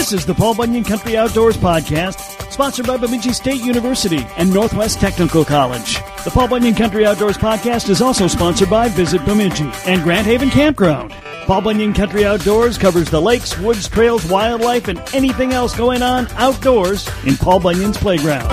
This is the Paul Bunyan Country Outdoors Podcast, sponsored by Bemidji State University and Northwest Technical College. The Paul Bunyan Country Outdoors Podcast is also sponsored by Visit Bemidji and Grand Haven Campground. Paul Bunyan Country Outdoors covers the lakes, woods, trails, wildlife, and anything else going on outdoors in Paul Bunyan's playground.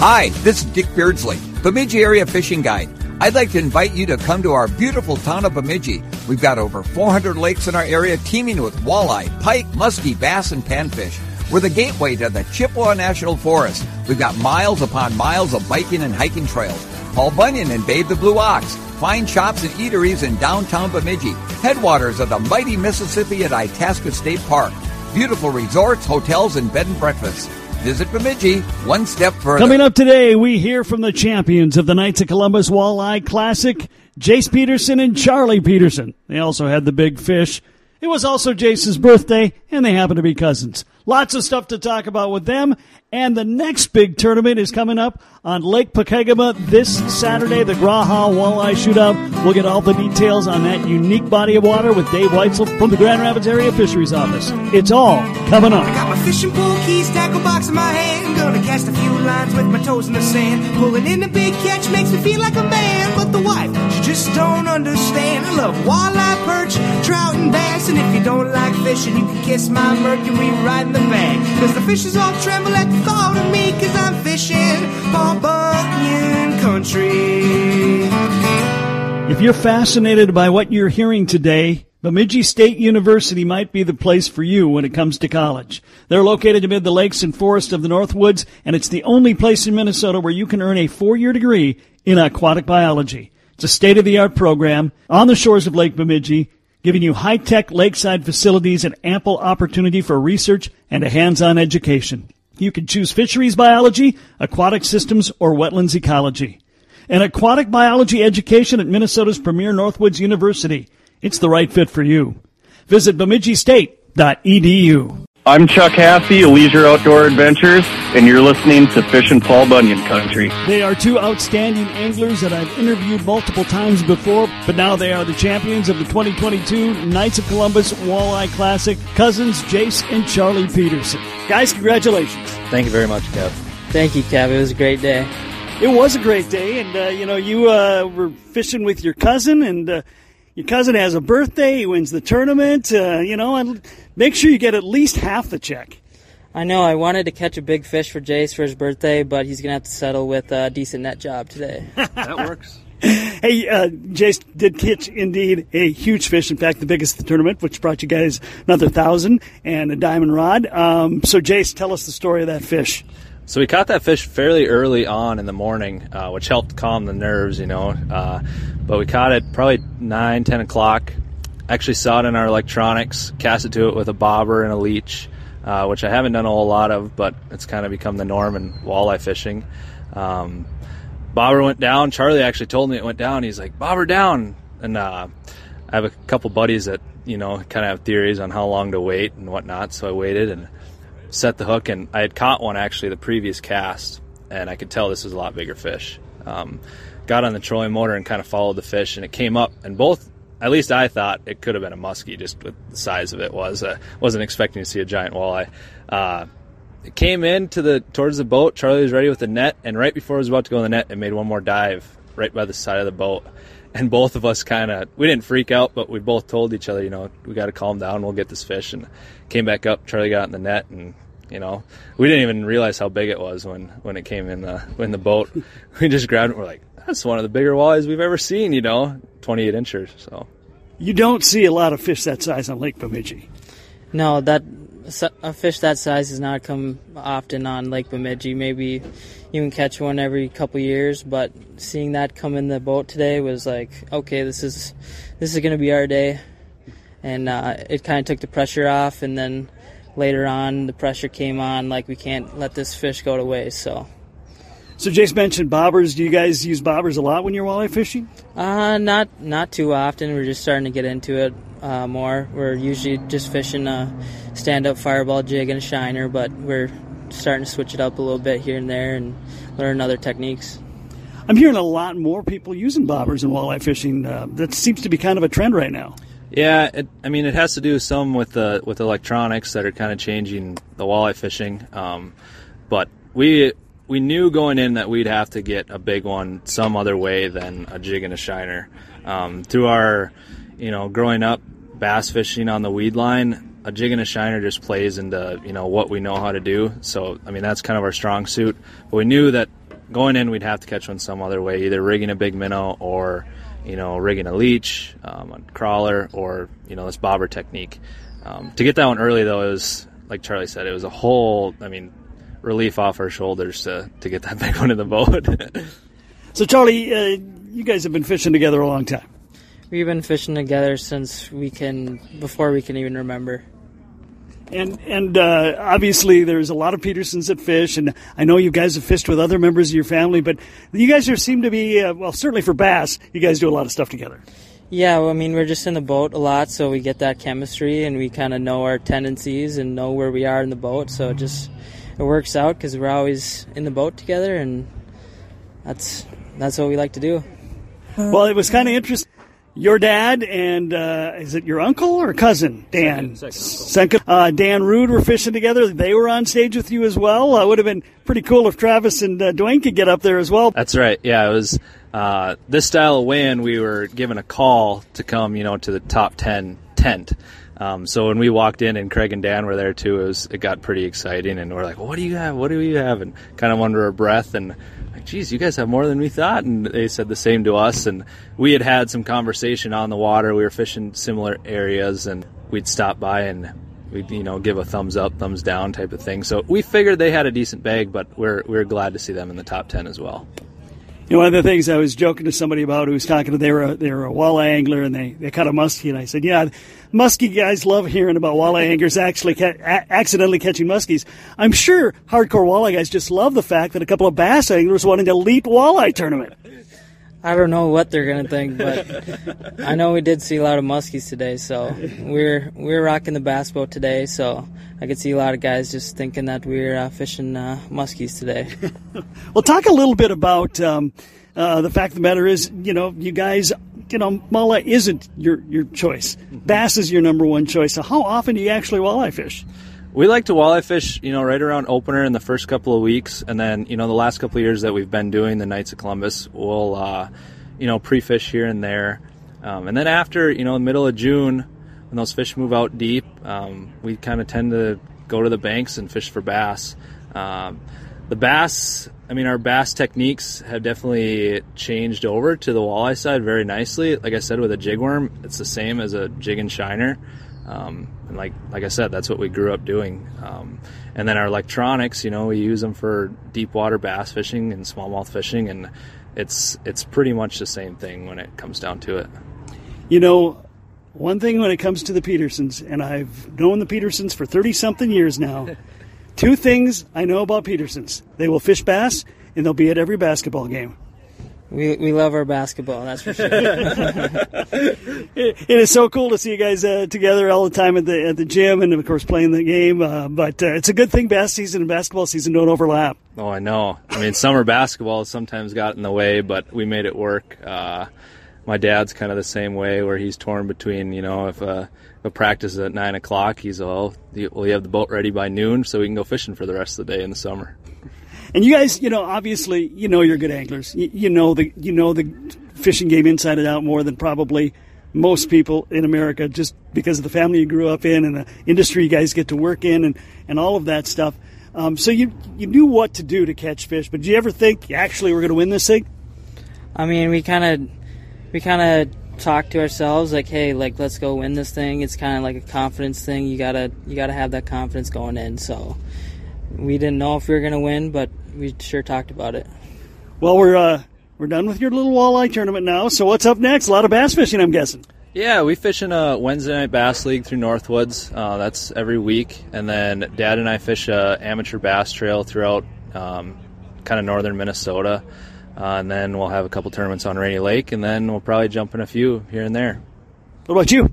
Hi, this is Dick Beardsley, Bemidji Area Fishing Guide. I'd like to invite you to come to our beautiful town of Bemidji. We've got over 400 lakes in our area teeming with walleye, pike, muskie, bass, and panfish. We're the gateway to the Chippewa National Forest. We've got miles upon miles of biking and hiking trails. Paul Bunyan and Babe the Blue Ox. Fine shops and eateries in downtown Bemidji. Headwaters of the mighty Mississippi at Itasca State Park. Beautiful resorts, hotels, and bed and breakfasts. Visit Bemidji one step further. Coming up today, we hear from the champions of the Knights of Columbus Walleye Classic, Jace Peterson and Charlie Peterson. They also had the big fish. It was also Jace's birthday, and they happen to be cousins. Lots of stuff to talk about with them. And the next big tournament is coming up on Lake Pokegama this Saturday, the Graha Walleye Shootout. We'll get all the details on that unique body of water with Dave Weitzel from the Grand Rapids Area Fisheries Office. It's all coming up. I got my fishing pole keys, tackle box in my hand. Gonna cast a few lines with my toes in the sand. Pulling in a big catch makes me feel like a man. But the wife, she just don't understand. I love walleye, perch, trout, and bass. And if you don't like fishing, you can kiss my Mercury right the bag. Cause the fishes all tremble at the thought of me. Cause I'm fishing Bunyan country. If you're fascinated by what you're hearing today, Bemidji State University might be the place for you when it comes to college. They're located amid the lakes and forests of the Northwoods, and it's the only place in Minnesota where you can earn a four-year degree in aquatic biology. It's a state-of-the-art program on the shores of Lake Bemidji, giving you high-tech lakeside facilities and ample opportunity for research and a hands-on education. You can choose fisheries biology, aquatic systems, or wetlands ecology. An aquatic biology education at Minnesota's premier Northwoods University. It's the right fit for you. Visit bemidjistate.edu. I'm Chuck Hassey, of Leisure Outdoor Adventures, and you're listening to Fish and Paul Bunyan Country. They are two outstanding anglers that I've interviewed multiple times before, but now they are the champions of the 2022 Knights of Columbus Walleye Classic, cousins Jace and Charlie Peterson. Guys, congratulations. Thank you very much, Kev. Thank you, Kev. It was a great day. It was a great day, and uh, you know you uh, were fishing with your cousin, and uh, your cousin has a birthday. He wins the tournament. Uh, you know, and make sure you get at least half the check. I know. I wanted to catch a big fish for Jace for his birthday, but he's gonna have to settle with a decent net job today. that works. Hey, uh, Jace did catch indeed a huge fish. In fact, the biggest of the tournament, which brought you guys another thousand and a diamond rod. Um, so, Jace, tell us the story of that fish. So we caught that fish fairly early on in the morning, uh, which helped calm the nerves, you know. Uh, but we caught it probably 9, 10 o'clock. Actually saw it in our electronics, cast it to it with a bobber and a leech, uh, which I haven't done a whole lot of, but it's kind of become the norm in walleye fishing. Um, bobber went down. Charlie actually told me it went down. He's like, bobber down. And uh, I have a couple buddies that, you know, kind of have theories on how long to wait and whatnot. So I waited and set the hook, and I had caught one actually the previous cast, and I could tell this was a lot bigger fish. Um, got on the trolling motor and kind of followed the fish, and it came up, and both, at least I thought it could have been a muskie just with the size of it was. Uh, wasn't expecting to see a giant walleye. Uh, it came in to the towards the boat. Charlie was ready with the net, and right before it was about to go in the net, it made one more dive right by the side of the boat. And both of us kind of we didn't freak out, but we both told each other, you know, we got to calm down. We'll get this fish. And came back up. Charlie got in the net, and you know, we didn't even realize how big it was when when it came in the in the boat. We just grabbed it. and We're like, that's one of the bigger walleyes we've ever seen. You know, 28 inches. So You don't see a lot of fish that size on Lake Bemidji. No, that a fish that size does not come often on Lake Bemidji. Maybe you can catch one every couple years, but seeing that come in the boat today was like, okay, this is this is going to be our day, and uh, it kind of took the pressure off. And then later on, the pressure came on, like we can't let this fish go to waste. So. So Jace mentioned bobbers. Do you guys use bobbers a lot when you're walleye fishing? Uh, not not too often. We're just starting to get into it uh, more. We're usually just fishing a stand-up fireball jig and a shiner, but we're starting to switch it up a little bit here and there and learn other techniques. I'm hearing a lot more people using bobbers in walleye fishing. Uh, that seems to be kind of a trend right now. Yeah, it, I mean, it has to do some with the with electronics that are kind of changing the walleye fishing. Um, but we we knew going in that we'd have to get a big one some other way than a jig and a shiner. Um, through our, you know, growing up bass fishing on the weed line, a jig and a shiner just plays into you know what we know how to do. So I mean that's kind of our strong suit. But we knew that going in we'd have to catch one some other way, either rigging a big minnow or you know rigging a leech, um, a crawler, or you know this bobber technique. Um, to get that one early though is like Charlie said, it was a whole. I mean, relief off our shoulders to to get that big one in the boat. so Charlie, uh, you guys have been fishing together a long time. We've been fishing together since we can before we can even remember. And and uh, obviously there's a lot of Petersons that fish, and I know you guys have fished with other members of your family, but you guys are, seem to be uh, well, certainly for bass, you guys do a lot of stuff together. Yeah, well, I mean we're just in the boat a lot, so we get that chemistry, and we kind of know our tendencies and know where we are in the boat, so it just it works out because we're always in the boat together, and that's that's what we like to do. Well, it was kind of interesting your dad and uh, is it your uncle or cousin Dan? Second, second, second uh, Dan Rude were fishing together. They were on stage with you as well. Uh, would have been pretty cool if Travis and uh, Dwayne could get up there as well. That's right. Yeah, it was uh, this style of win. We were given a call to come, you know, to the top ten tent. Um, so when we walked in and Craig and Dan were there too, it was it got pretty exciting, and we're like, "What do you have? What do you have?" And kind of under our breath, and like, geez, you guys have more than we thought. And they said the same to us. And we had had some conversation on the water. We were fishing similar areas and we'd stop by and we'd, you know, give a thumbs up, thumbs down type of thing. So we figured they had a decent bag, but we're, we're glad to see them in the top 10 as well. You know, one of the things I was joking to somebody about who was talking to they were a, they were a walleye angler and they, they caught a muskie and I said, yeah, muskie guys love hearing about walleye anglers actually ca- a- accidentally catching muskies. I'm sure hardcore walleye guys just love the fact that a couple of bass anglers won an elite walleye tournament. I don't know what they're gonna think, but I know we did see a lot of muskies today. So we're we're rocking the bass boat today. So I could see a lot of guys just thinking that we're uh, fishing uh, muskies today. well, talk a little bit about um, uh, the fact of the matter is, you know, you guys, you know, mullet isn't your your choice. Bass is your number one choice. So how often do you actually walleye fish? We like to walleye fish, you know, right around opener in the first couple of weeks, and then you know the last couple of years that we've been doing the Knights of Columbus, we'll uh, you know pre-fish here and there, um, and then after you know the middle of June when those fish move out deep, um, we kind of tend to go to the banks and fish for bass. Um, the bass, I mean, our bass techniques have definitely changed over to the walleye side very nicely. Like I said, with a jig worm, it's the same as a jig and shiner. Um, and like like I said, that's what we grew up doing. Um, and then our electronics, you know, we use them for deep water bass fishing and smallmouth fishing, and it's it's pretty much the same thing when it comes down to it. You know, one thing when it comes to the Petersons, and I've known the Petersons for thirty something years now. two things I know about Petersons: they will fish bass, and they'll be at every basketball game. We, we love our basketball, that's for sure. it, it is so cool to see you guys uh, together all the time at the at the gym, and of course playing the game. Uh, but uh, it's a good thing bass season and basketball season don't overlap. Oh, I know. I mean, summer basketball sometimes got in the way, but we made it work. Uh, my dad's kind of the same way, where he's torn between, you know, if a, if a practice is at nine o'clock, he's all, well, you have the boat ready by noon, so we can go fishing for the rest of the day in the summer. And you guys, you know, obviously, you know, you're good anglers. You, you, know the you know the fishing game inside and out more than probably most people in America, just because of the family you grew up in and the industry you guys get to work in and and all of that stuff. Um, so you you knew what to do to catch fish, but did you ever think actually we're going to win this thing? I mean, we kind of we kind of talk to ourselves like, hey, like let's go win this thing. It's kind of like a confidence thing. You gotta you gotta have that confidence going in. So we didn't know if we were going to win, but we sure talked about it. Well, we're uh, we're done with your little walleye tournament now. So what's up next? A lot of bass fishing, I'm guessing. Yeah, we fish in a Wednesday night bass league through Northwoods. Uh, that's every week, and then Dad and I fish a amateur bass trail throughout um, kind of northern Minnesota, uh, and then we'll have a couple tournaments on Rainy Lake, and then we'll probably jump in a few here and there. What about you?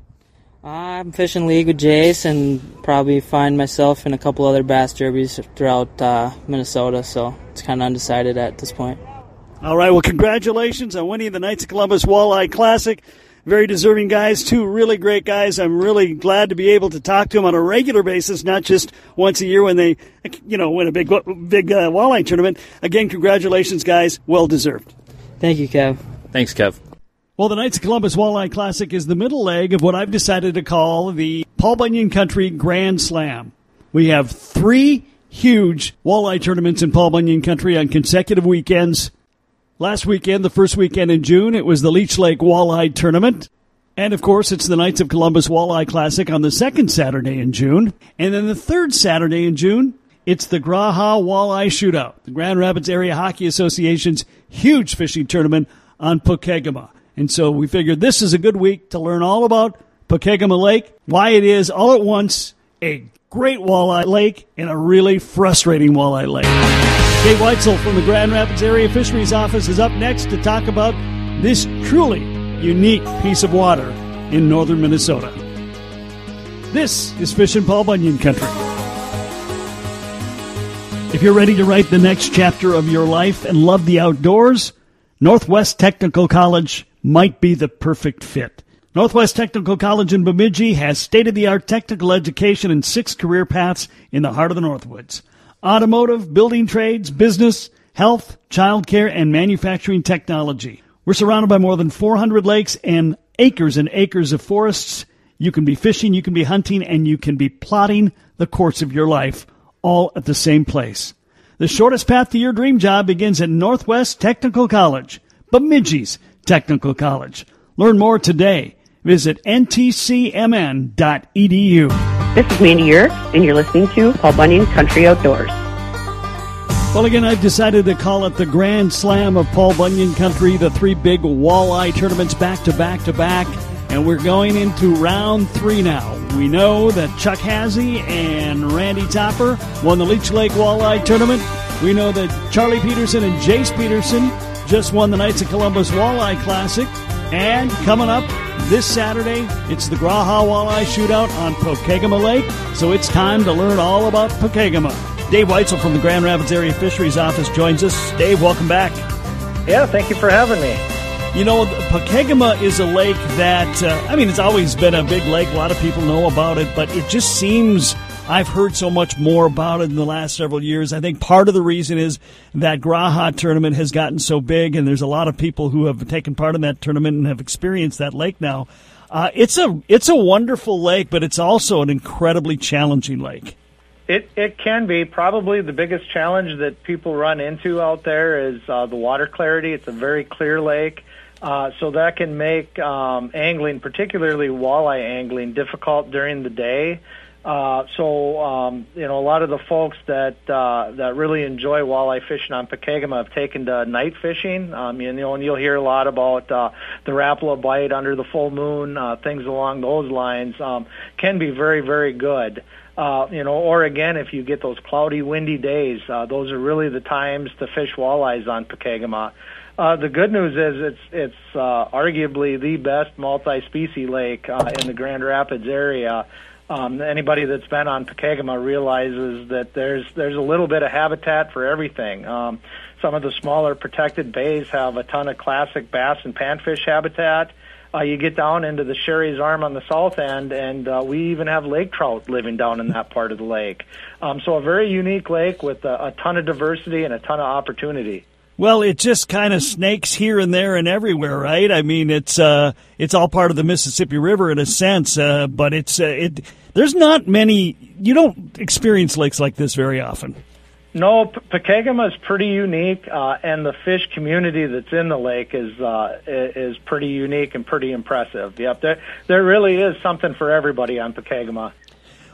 I'm fishing league with Jace and probably find myself in a couple other bass derbies throughout uh, Minnesota, so it's kind of undecided at this point. All right, well, congratulations on winning the Knights of Columbus Walleye Classic. very deserving guys, two really great guys. I'm really glad to be able to talk to them on a regular basis, not just once a year when they, you know, win a big, big uh, walleye tournament. Again, congratulations, guys. Well deserved. Thank you, Kev. Thanks, Kev. Well, the Knights of Columbus Walleye Classic is the middle leg of what I've decided to call the Paul Bunyan Country Grand Slam. We have three huge walleye tournaments in Paul Bunyan Country on consecutive weekends. Last weekend, the first weekend in June, it was the Leech Lake Walleye Tournament. And of course, it's the Knights of Columbus Walleye Classic on the second Saturday in June. And then the third Saturday in June, it's the Graha Walleye Shootout, the Grand Rapids Area Hockey Association's huge fishing tournament on Pokegama. And so we figured this is a good week to learn all about Pokegama Lake, why it is all at once a great walleye lake and a really frustrating walleye lake. Dave Weitzel from the Grand Rapids Area Fisheries Office is up next to talk about this truly unique piece of water in northern Minnesota. This is Fish and Paul Bunyan Country. If you're ready to write the next chapter of your life and love the outdoors, Northwest Technical College might be the perfect fit. Northwest Technical College in Bemidji has state of the art technical education and six career paths in the heart of the Northwoods automotive, building trades, business, health, childcare, and manufacturing technology. We're surrounded by more than 400 lakes and acres and acres of forests. You can be fishing, you can be hunting, and you can be plotting the course of your life all at the same place. The shortest path to your dream job begins at Northwest Technical College, Bemidji's Technical College. Learn more today. Visit ntcmn.edu. This is Mandy Ure, and you're listening to Paul Bunyan Country Outdoors. Well, again, I've decided to call it the Grand Slam of Paul Bunyan Country, the three big walleye tournaments back to back to back. And we're going into round three now. We know that Chuck Hazy and Randy Topper won the Leech Lake Walleye Tournament. We know that Charlie Peterson and Jace Peterson just won the Knights of Columbus Walleye Classic. And coming up this Saturday, it's the Graha Walleye Shootout on Pokegama Lake, so it's time to learn all about Pokegama. Dave Weitzel from the Grand Rapids Area Fisheries Office joins us. Dave, welcome back. Yeah, thank you for having me. You know, Pokegama is a lake that, uh, I mean, it's always been a big lake. A lot of people know about it, but it just seems I've heard so much more about it in the last several years. I think part of the reason is that Graha tournament has gotten so big, and there's a lot of people who have taken part in that tournament and have experienced that lake now. Uh, it's a it's a wonderful lake, but it's also an incredibly challenging lake. It it can be probably the biggest challenge that people run into out there is uh, the water clarity. It's a very clear lake. Uh, so that can make um, angling, particularly walleye angling, difficult during the day. Uh, so um, you know, a lot of the folks that uh, that really enjoy walleye fishing on Pokegama have taken to night fishing. Um, you know, and you'll hear a lot about uh, the Rapala bite under the full moon, uh, things along those lines. Um, can be very, very good. Uh, you know, or again, if you get those cloudy, windy days, uh, those are really the times to fish walleyes on Pokegama. Uh, the good news is it's it's uh, arguably the best multi-species lake uh, in the Grand Rapids area. Um, anybody that's been on Pokegama realizes that there's there's a little bit of habitat for everything. Um, some of the smaller protected bays have a ton of classic bass and panfish habitat. Uh, you get down into the Sherry's Arm on the south end, and uh, we even have lake trout living down in that part of the lake. Um, so a very unique lake with a, a ton of diversity and a ton of opportunity. Well, it just kind of snakes here and there and everywhere, right? I mean, it's uh, it's all part of the Mississippi River in a sense, uh, but it's uh, it there's not many. You don't experience lakes like this very often. No, P- Pokegama is pretty unique, uh, and the fish community that's in the lake is uh, is pretty unique and pretty impressive. Yep, there there really is something for everybody on Pokegama.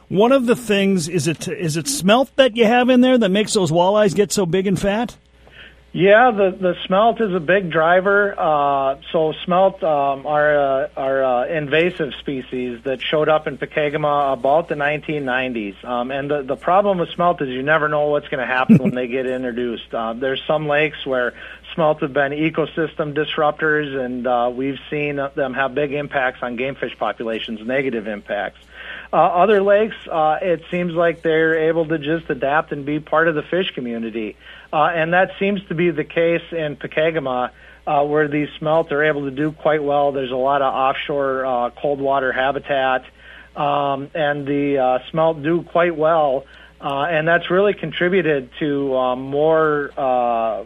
One of the things is it is it smelt that you have in there that makes those walleyes get so big and fat. Yeah, the the smelt is a big driver. Uh, so smelt um, are uh, are uh, invasive species that showed up in Pokegama about the 1990s. Um, and the the problem with smelt is you never know what's going to happen when they get introduced. Uh, there's some lakes where smelt have been ecosystem disruptors, and uh, we've seen them have big impacts on game fish populations, negative impacts. Uh, other lakes, uh, it seems like they're able to just adapt and be part of the fish community. Uh, and that seems to be the case in Pokegama, uh, where these smelt are able to do quite well. There's a lot of offshore uh, cold water habitat, um, and the uh, smelt do quite well. Uh, and that's really contributed to uh, more uh,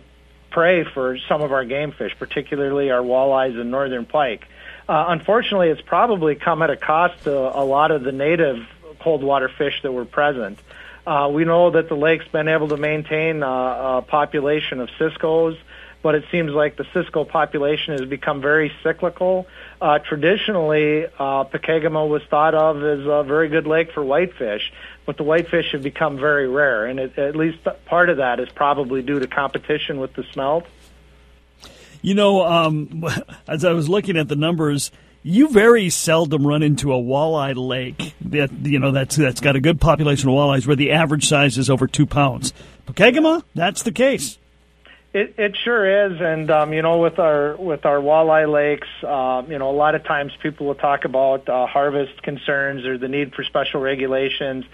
prey for some of our game fish, particularly our walleyes and northern pike. Uh, unfortunately, it's probably come at a cost to a lot of the native cold water fish that were present. Uh, we know that the lake's been able to maintain uh, a population of ciscos, but it seems like the cisco population has become very cyclical. Uh, traditionally, uh, Pokegama was thought of as a very good lake for whitefish, but the whitefish have become very rare, and it, at least part of that is probably due to competition with the smelt. You know, um, as I was looking at the numbers, you very seldom run into a walleye lake that you know that's that's got a good population of walleyes where the average size is over two pounds. Pokegama, that's the case. It it sure is, and um, you know, with our with our walleye lakes, um, you know, a lot of times people will talk about uh, harvest concerns or the need for special regulations.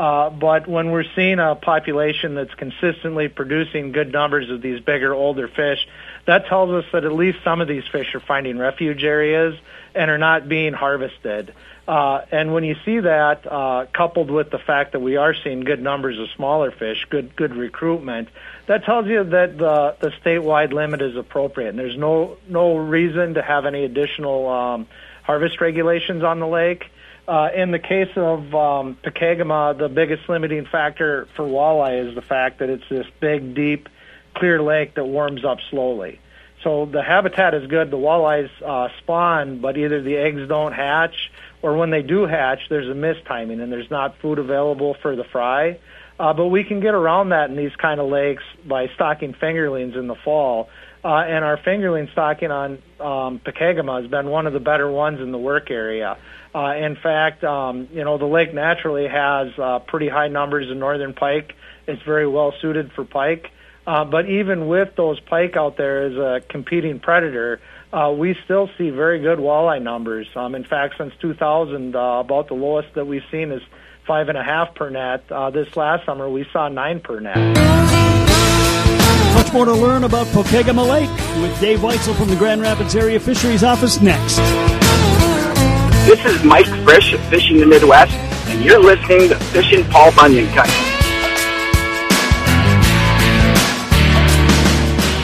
Uh, but when we're seeing a population that's consistently producing good numbers of these bigger, older fish, that tells us that at least some of these fish are finding refuge areas and are not being harvested. Uh, and when you see that, uh, coupled with the fact that we are seeing good numbers of smaller fish, good good recruitment, that tells you that the the statewide limit is appropriate, and there's no no reason to have any additional um, harvest regulations on the lake. Uh, in the case of um, Pokegama, the biggest limiting factor for walleye is the fact that it's this big, deep, clear lake that warms up slowly. So the habitat is good. The walleyes uh, spawn, but either the eggs don't hatch, or when they do hatch, there's a mistiming and there's not food available for the fry. Uh, but we can get around that in these kind of lakes by stocking fingerlings in the fall. Uh, and our fingerling stocking on um, Pokegama has been one of the better ones in the work area. Uh, in fact, um, you know, the lake naturally has uh, pretty high numbers of northern pike. It's very well suited for pike. Uh, but even with those pike out there as a competing predator, uh, we still see very good walleye numbers. Um, in fact, since 2000, uh, about the lowest that we've seen is five and a half per net. Uh, this last summer, we saw nine per net. Much more to learn about Pokegama Lake with Dave Weitzel from the Grand Rapids Area Fisheries Office next. This is Mike Frisch of Fishing the Midwest, and you're listening to Fishing Paul Bunyan Country.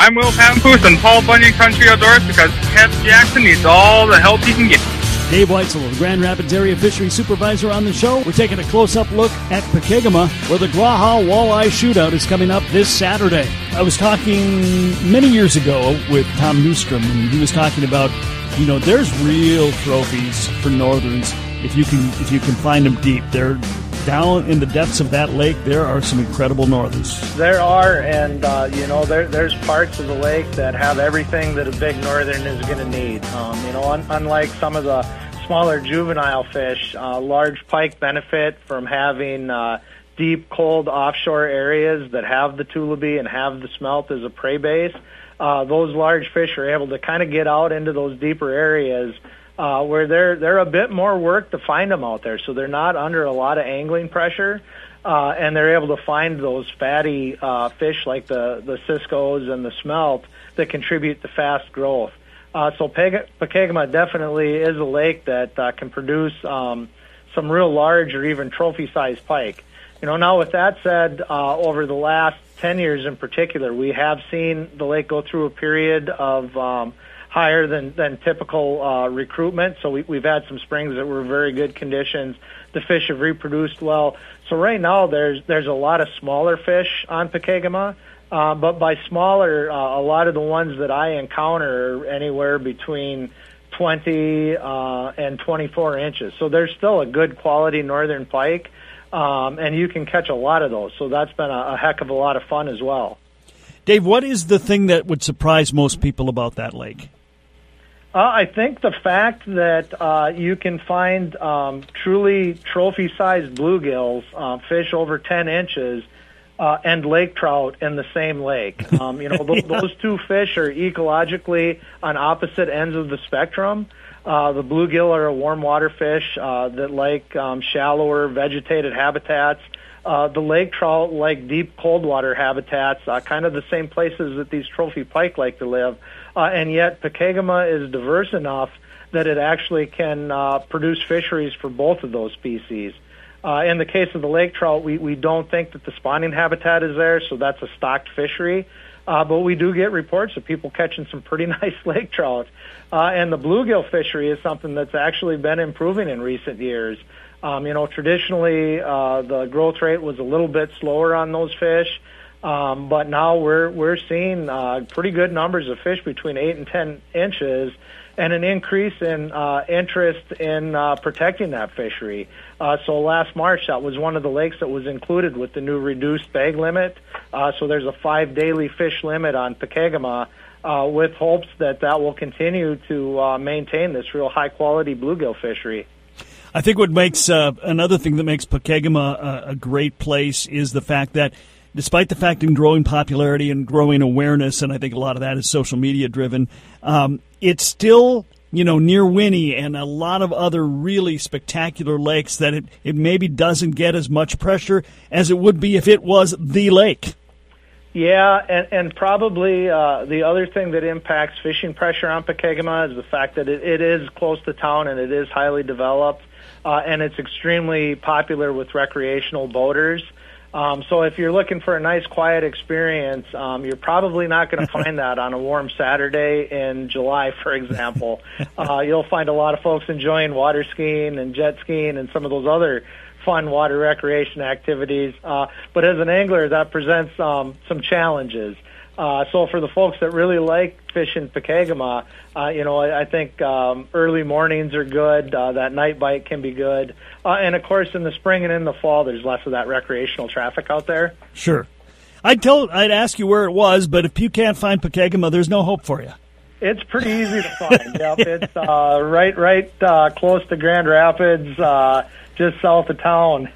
I'm Will Pampoose and Paul Bunyan Country Outdoors because Ted Jackson needs all the help he can get. Dave Weitzel, the Grand Rapids Area Fisheries Supervisor on the show. We're taking a close-up look at Pokegama, where the Graha Walleye Shootout is coming up this Saturday. I was talking many years ago with Tom Newstrom, and he was talking about, you know, there's real trophies for Northerns if you can if you can find them deep. They're down in the depths of that lake. There are some incredible Northerns. There are, and uh, you know, there, there's parts of the lake that have everything that a big Northern is going to need. Um, you know, un- unlike some of the smaller juvenile fish, uh, large pike benefit from having uh, deep, cold offshore areas that have the tullibee and have the smelt as a prey base. Uh, those large fish are able to kind of get out into those deeper areas uh, where they're they're a bit more work to find them out there, so they're not under a lot of angling pressure, uh, and they're able to find those fatty uh, fish like the the ciscos and the smelt that contribute to fast growth. Uh, so Pokegama definitely is a lake that uh, can produce um, some real large or even trophy-sized pike. You know, now with that said, uh, over the last 10 years in particular, we have seen the lake go through a period of um, higher than, than typical uh, recruitment. So we, we've had some springs that were very good conditions. The fish have reproduced well. So right now there's there's a lot of smaller fish on Pokegama. Uh, but by smaller, uh, a lot of the ones that I encounter are anywhere between 20 uh, and 24 inches. So there's still a good quality northern pike, um, and you can catch a lot of those. So that's been a, a heck of a lot of fun as well. Dave, what is the thing that would surprise most people about that lake? Uh, I think the fact that uh, you can find um, truly trophy-sized bluegills, uh, fish over 10 inches, uh, and lake trout in the same lake. Um, you know, those, yeah. those two fish are ecologically on opposite ends of the spectrum. Uh, the bluegill are a warm water fish uh, that like um, shallower vegetated habitats. Uh, the lake trout like deep cold water habitats, uh, kind of the same places that these trophy pike like to live uh, and yet Pokegama is diverse enough that it actually can uh, produce fisheries for both of those species. Uh, in the case of the lake trout, we, we don't think that the spawning habitat is there, so that's a stocked fishery. Uh, but we do get reports of people catching some pretty nice lake trout. Uh, and the bluegill fishery is something that's actually been improving in recent years. Um, you know, traditionally, uh, the growth rate was a little bit slower on those fish. Um, but now we're we're seeing uh, pretty good numbers of fish between eight and ten inches, and an increase in uh, interest in uh, protecting that fishery. Uh, so last March, that was one of the lakes that was included with the new reduced bag limit. Uh, so there's a five daily fish limit on Pokegama, uh, with hopes that that will continue to maintain this real high quality bluegill fishery. I think what makes another thing that makes Pokegama a, a great place is the fact that despite the fact in growing popularity and growing awareness, and I think a lot of that is social media driven, um, it's still you know near Winnie and a lot of other really spectacular lakes that it, it maybe doesn't get as much pressure as it would be if it was the lake. Yeah, and, and probably uh, the other thing that impacts fishing pressure on Pokegama is the fact that it, it is close to town and it is highly developed, uh, and it's extremely popular with recreational boaters. Um, so if you're looking for a nice quiet experience, um, you're probably not going to find that on a warm Saturday in July, for example. Uh, you'll find a lot of folks enjoying water skiing and jet skiing and some of those other fun water recreation activities. Uh, but as an angler, that presents um, some challenges. Uh, so for the folks that really like fishing Pokegama, uh, you know, I, I think um, early mornings are good. Uh, that night bite can be good, uh, and of course, in the spring and in the fall, there's less of that recreational traffic out there. Sure, I'd tell, I'd ask you where it was, but if you can't find Pokegama, there's no hope for you. It's pretty easy to find. yep, it's uh, right, right uh, close to Grand Rapids, uh, just south of town.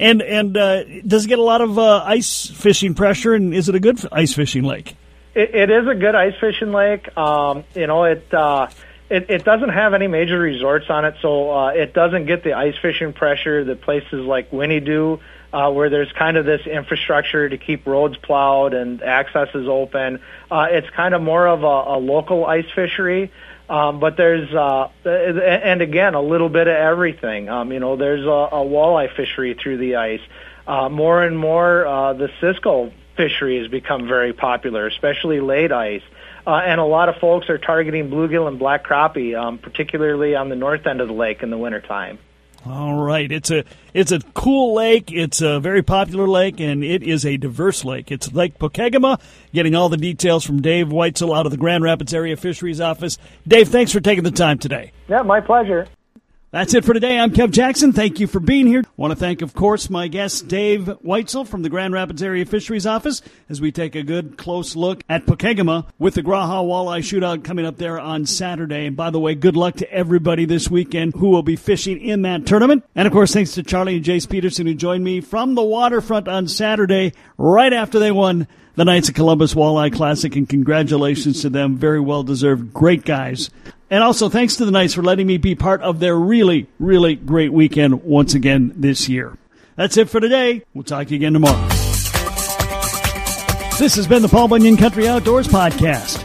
And and uh, does it get a lot of uh, ice fishing pressure? And is it a good ice fishing lake? It, it is a good ice fishing lake. Um, you know, it, uh, it it doesn't have any major resorts on it, so uh, it doesn't get the ice fishing pressure that places like Winnie do, uh, where there's kind of this infrastructure to keep roads plowed and access is open. Uh, it's kind of more of a, a local ice fishery. Um, but there's, uh, and again, a little bit of everything. Um, you know, there's a, a walleye fishery through the ice. Uh, more and more, uh, the Cisco fishery has become very popular, especially late ice. Uh, and a lot of folks are targeting bluegill and black crappie, um, particularly on the north end of the lake in the wintertime. All right, it's a it's a cool lake. It's a very popular lake, and it is a diverse lake. It's Lake Pokegama. Getting all the details from Dave Weitzel out of the Grand Rapids Area Fisheries Office. Dave, thanks for taking the time today. Yeah, my pleasure. That's it for today. I'm Kev Jackson. Thank you for being here. I want to thank, of course, my guest, Dave Weitzel from the Grand Rapids Area Fisheries Office, as we take a good close look at Pokegama with the Graha Walleye Shootout coming up there on Saturday. And by the way, good luck to everybody this weekend who will be fishing in that tournament. And of course, thanks to Charlie and Jace Peterson who joined me from the waterfront on Saturday right after they won the Knights of Columbus Walleye Classic, and congratulations to them. Very well deserved. Great guys. And also thanks to the Knights for letting me be part of their really, really great weekend once again this year. That's it for today. We'll talk to you again tomorrow. This has been the Paul Bunyan Country Outdoors Podcast,